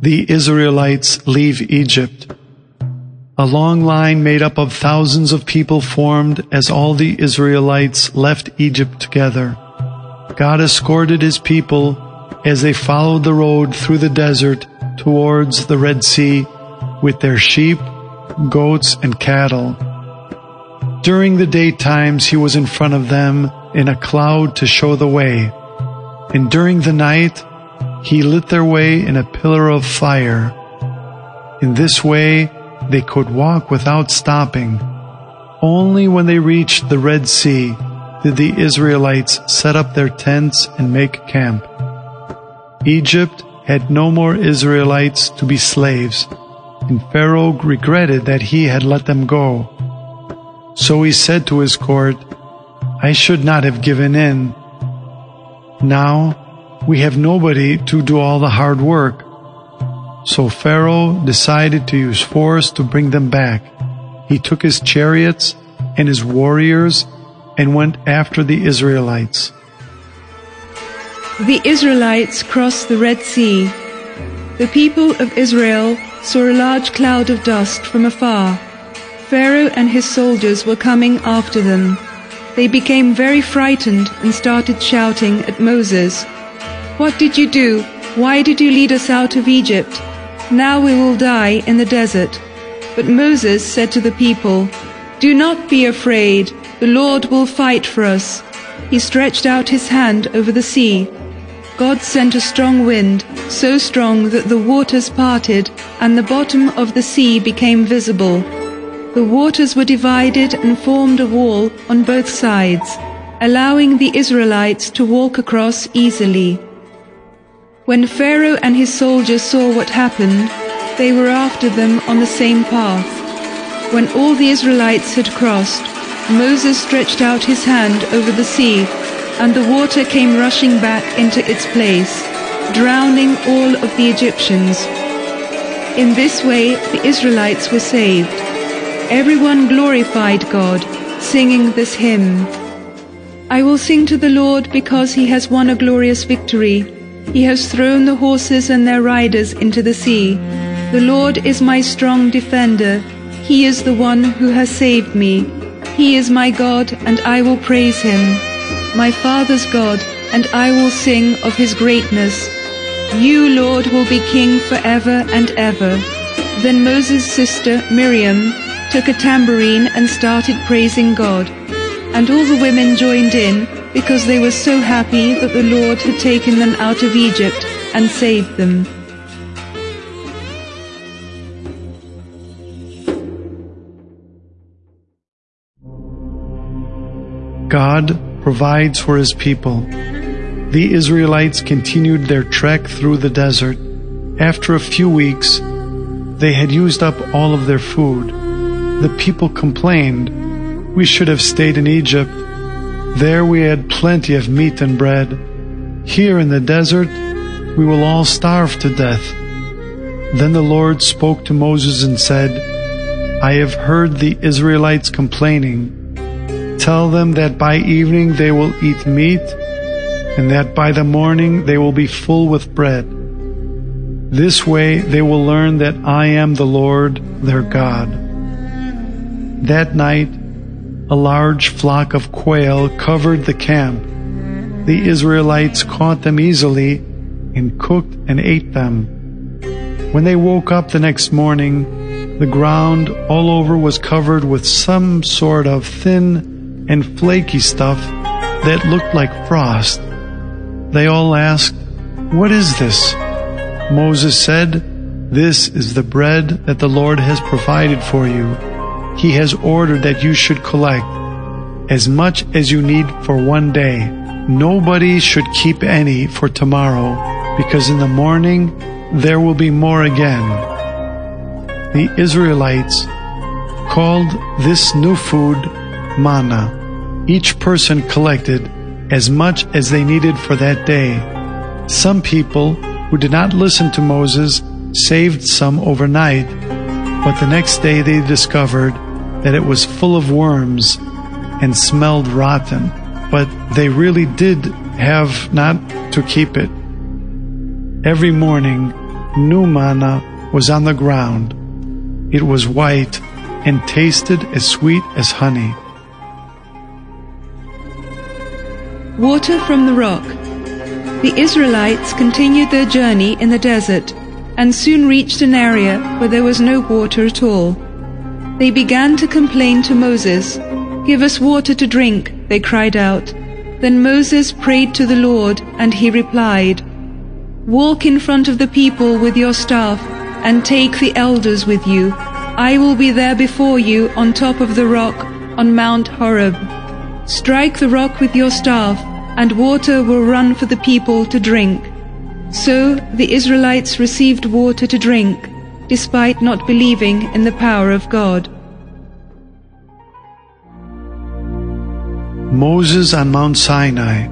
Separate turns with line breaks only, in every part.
the Israelites leave Egypt. A long line made up of thousands of people formed as all the Israelites left Egypt together. God escorted his people as they followed the road through the desert towards the Red Sea with their sheep, goats, and cattle. During the daytimes he was in front of them in a cloud to show the way, and during the night he lit their way in a pillar of fire. In this way they could walk without stopping. Only when they reached the Red Sea did the Israelites set up their tents and make camp. Egypt had no more Israelites to be slaves, and Pharaoh regretted that he had let them go. So he said to his court, I should not have given in. Now we have nobody to do all the hard work. So Pharaoh decided to use force to bring them back. He took his chariots and his warriors and went after the Israelites.
The Israelites crossed the Red Sea. The people of Israel saw a large cloud of dust from afar. Pharaoh and his soldiers were coming after them. They became very frightened and started shouting at Moses, What did you do? Why did you lead us out of Egypt? Now we will die in the desert. But Moses said to the people, Do not be afraid, the Lord will fight for us. He stretched out his hand over the sea God sent a strong wind, so strong that the waters parted and the bottom of the sea became visible. The waters were divided and formed a wall on both sides, allowing the Israelites to walk across easily. When Pharaoh and his soldiers saw what happened, they were after them on the same path. When all the Israelites had crossed, Moses stretched out his hand over the sea and the water came rushing back into its place, drowning all of the Egyptians. In this way, the Israelites were saved. Everyone glorified God, singing this hymn. I will sing to the Lord because he has won a glorious victory. He has thrown the horses and their riders into the sea. The Lord is my strong defender. He is the one who has saved me. He is my God, and I will praise him my father's God, and I will sing of his greatness. You, Lord, will be king forever and ever. Then Moses' sister Miriam took a tambourine and started praising God. And all the women joined in because they were so happy that the Lord had taken them out of Egypt and saved them.
God provides for his people. The Israelites continued their trek through the desert. After a few weeks, they had used up all of their food. The people complained, We should have stayed in Egypt. There we had plenty of meat and bread. Here in the desert, we will all starve to death. Then the Lord spoke to Moses and said, I have heard the Israelites complaining. Tell them that by evening they will eat meat, and that by the morning they will be full with bread. This way they will learn that I am the Lord their God. That night, a large flock of quail covered the camp. The Israelites caught them easily and cooked and ate them. When they woke up the next morning, the ground all over was covered with some sort of thin and flaky stuff that looked like frost. They all asked, What is this? Moses said, This is the bread that the Lord has provided for you. He has ordered that you should collect as much as you need for one day. Nobody should keep any for tomorrow, because in the morning there will be more again. The Israelites called this new food manna. Each person collected as much as they needed for that day. Some people who did not listen to Moses saved some overnight, but the next day they discovered that it was full of worms and smelled rotten. But they really did have not to keep it. Every morning, new manna was on the ground. It was white and tasted as sweet as honey.
Water from the rock. The Israelites continued their journey in the desert and soon reached an area where there was no water at all. They began to complain to Moses. Give us water to drink, they cried out. Then Moses prayed to the Lord, and he replied, Walk in front of the people with your staff, and take the elders with you. I will be there before you on top of the rock on Mount Horeb. Strike the rock with your staff, and water will run for the people to drink. So the Israelites received water to drink, despite not believing in the power of God.
Moses on Mount Sinai.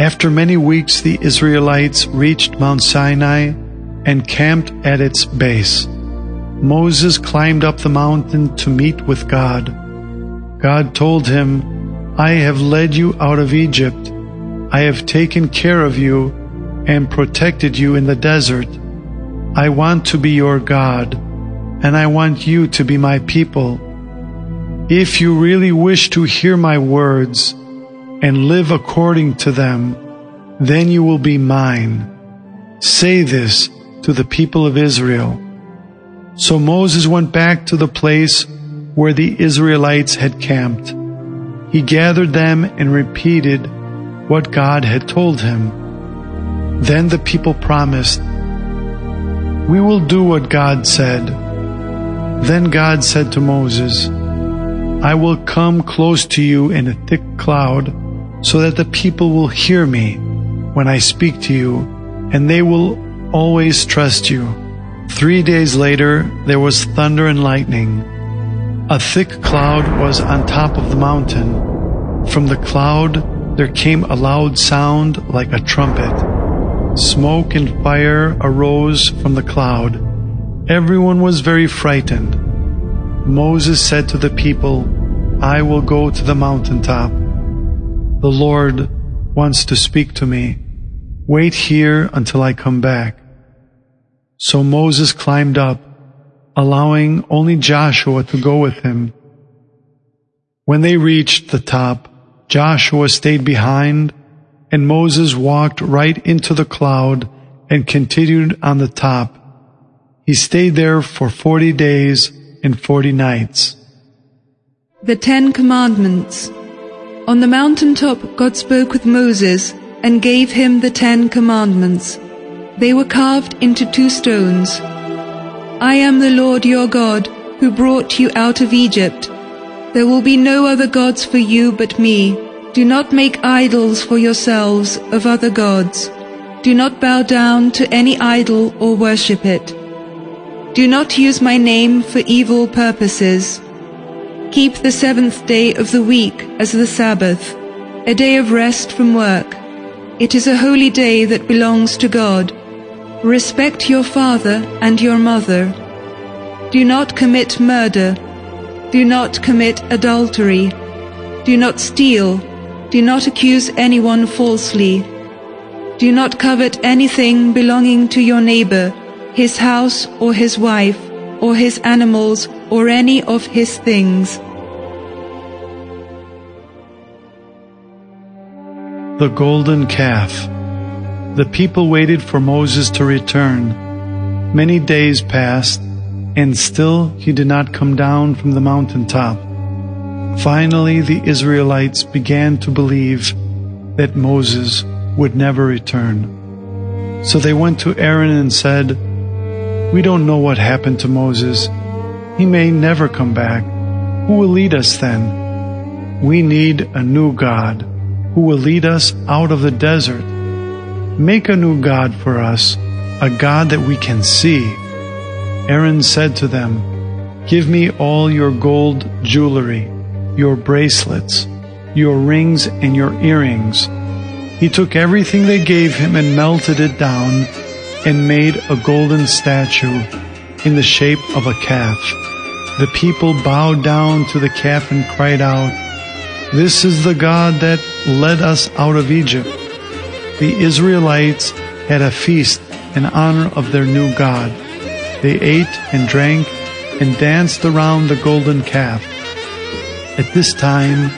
After many weeks, the Israelites reached Mount Sinai and camped at its base. Moses climbed up the mountain to meet with God. God told him, I have led you out of Egypt. I have taken care of you and protected you in the desert. I want to be your God, and I want you to be my people. If you really wish to hear my words and live according to them, then you will be mine. Say this to the people of Israel. So Moses went back to the place where the Israelites had camped. He gathered them and repeated what God had told him. Then the people promised, We will do what God said. Then God said to Moses, I will come close to you in a thick cloud, so that the people will hear me when I speak to you, and they will always trust you. Three days later, there was thunder and lightning. A thick cloud was on top of the mountain. From the cloud there came a loud sound like a trumpet. Smoke and fire arose from the cloud. Everyone was very frightened. Moses said to the people, I will go to the mountaintop. The Lord wants to speak to me. Wait here until I come back. So Moses climbed up allowing only Joshua to go with him. When they reached the top, Joshua stayed behind, and Moses walked right into the cloud and continued on the top. He stayed there for forty days and forty nights.
The Ten Commandments. On the mountaintop, God spoke with Moses and gave him the Ten Commandments. They were carved into two stones. I am the Lord your God, who brought you out of Egypt. There will be no other gods for you but me. Do not make idols for yourselves of other gods. Do not bow down to any idol or worship it. Do not use my name for evil purposes. Keep the seventh day of the week as the Sabbath, a day of rest from work. It is a holy day that belongs to God. Respect your father and your mother. Do not commit murder. Do not commit adultery. Do not steal. Do not accuse anyone falsely. Do not covet anything belonging to your neighbor, his house or his wife, or his animals, or any of his things.
The Golden Calf the people waited for Moses to return. Many days passed, and still he did not come down from the mountain top. Finally, the Israelites began to believe that Moses would never return. So they went to Aaron and said, We don't know what happened to Moses. He may never come back. Who will lead us then? We need a new God who will lead us out of the desert Make a new God for us, a God that we can see. Aaron said to them, Give me all your gold jewelry, your bracelets, your rings, and your earrings. He took everything they gave him and melted it down and made a golden statue in the shape of a calf. The people bowed down to the calf and cried out, This is the God that led us out of Egypt the Israelites had a feast in honor of their new God. They ate and drank and danced around the golden calf. At this time,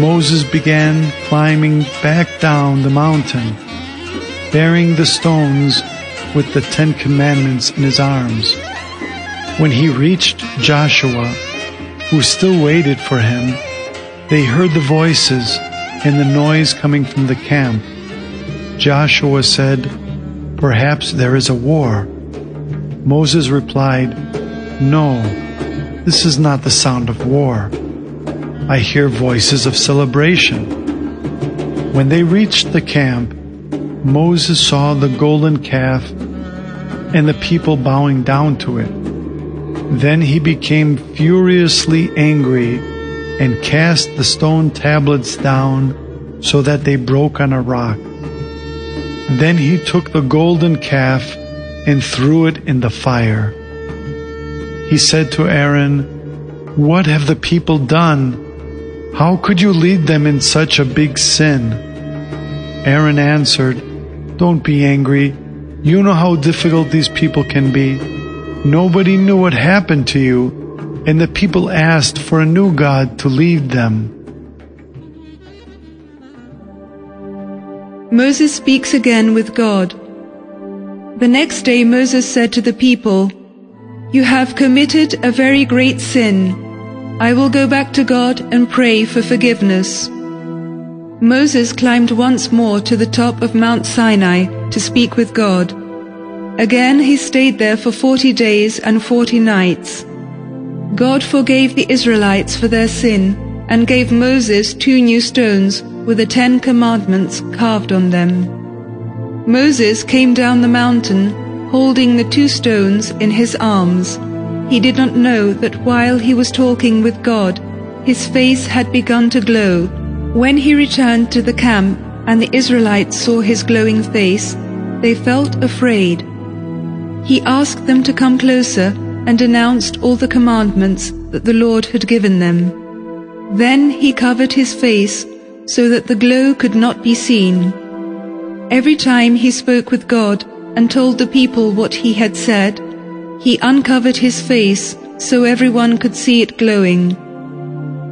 Moses began climbing back down the mountain, bearing the stones with the Ten Commandments in his arms. When he reached Joshua, who still waited for him, they heard the voices and the noise coming from the camp. Joshua said, Perhaps there is a war. Moses replied, No, this is not the sound of war. I hear voices of celebration. When they reached the camp, Moses saw the golden calf and the people bowing down to it. Then he became furiously angry and cast the stone tablets down so that they broke on a rock. Then he took the golden calf and threw it in the fire. He said to Aaron, What have the people done? How could you lead them in such a big sin? Aaron answered, Don't be angry. You know how difficult these people can be. Nobody knew what happened to you, and the people asked for a new God to lead them.
Moses speaks again with God. The next day Moses said to the people, You have committed a very great sin. I will go back to God and pray for forgiveness. Moses climbed once more to the top of Mount Sinai to speak with God. Again he stayed there for forty days and forty nights. God forgave the Israelites for their sin and gave Moses two new stones with the Ten Commandments carved on them. Moses came down the mountain holding the two stones in his arms. He did not know that while he was talking with God, his face had begun to glow. When he returned to the camp and the Israelites saw his glowing face, they felt afraid. He asked them to come closer and announced all the commandments that the Lord had given them. Then he covered his face so that the glow could not be seen. Every time he spoke with God and told the people what he had said, he uncovered his face so everyone could see it glowing.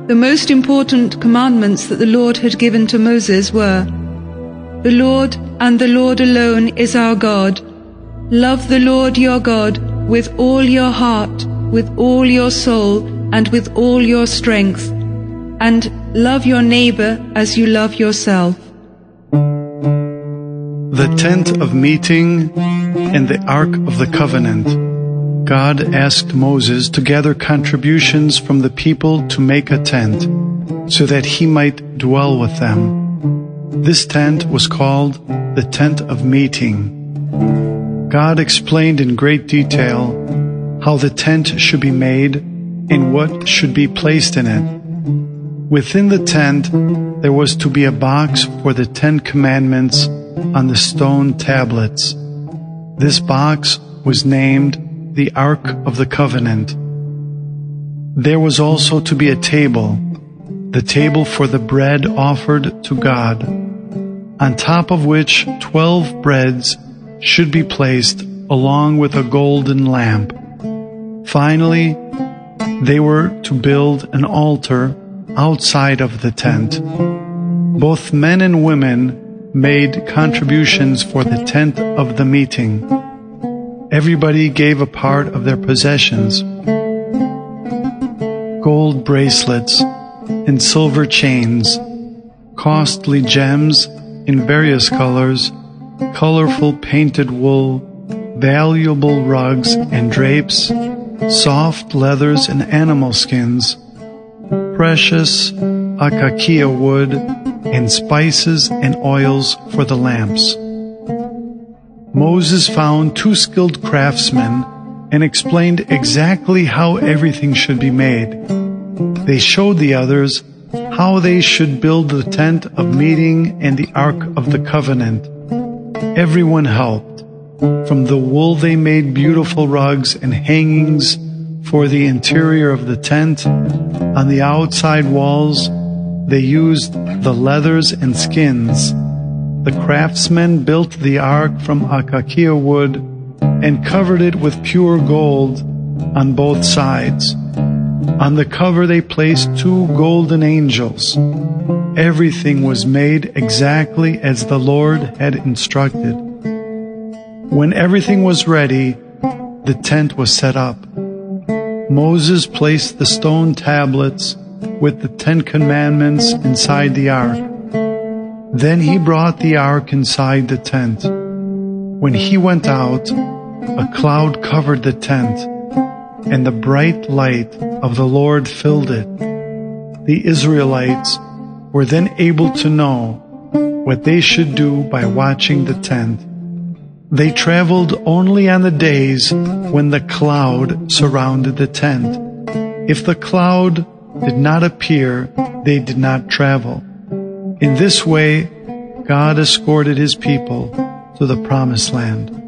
The most important commandments that the Lord had given to Moses were The Lord and the Lord alone is our God. Love the Lord your God with all your heart, with all your soul, and with all your strength, and love your neighbor as you love yourself.
The tent of meeting and the ark of the covenant. God asked Moses to gather contributions from the people to make a tent, so that he might dwell with them. This tent was called the tent of meeting. God explained in great detail how the tent should be made and what should be placed in it. Within the tent, there was to be a box for the Ten Commandments on the stone tablets. This box was named the Ark of the Covenant. There was also to be a table, the table for the bread offered to God, on top of which twelve breads should be placed along with a golden lamp. Finally, they were to build an altar outside of the tent. Both men and women made contributions for the tent of the meeting. Everybody gave a part of their possessions. Gold bracelets and silver chains, costly gems in various colors, colorful painted wool, valuable rugs and drapes, soft leathers and animal skins, precious acacia wood, and spices and oils for the lamps. Moses found two skilled craftsmen and explained exactly how everything should be made. They showed the others how they should build the tent of meeting and the ark of the covenant Everyone helped. From the wool they made beautiful rugs and hangings for the interior of the tent. On the outside walls, they used the leathers and skins. The craftsmen built the ark from acacia wood and covered it with pure gold on both sides. On the cover they placed two golden angels. Everything was made exactly as the Lord had instructed. When everything was ready, the tent was set up. Moses placed the stone tablets with the Ten Commandments inside the ark. Then he brought the ark inside the tent. When he went out, a cloud covered the tent, and the bright light of the Lord filled it. The Israelites were then able to know what they should do by watching the tent. They traveled only on the days when the cloud surrounded the tent. If the cloud did not appear, they did not travel. In this way, God escorted his people to the promised land.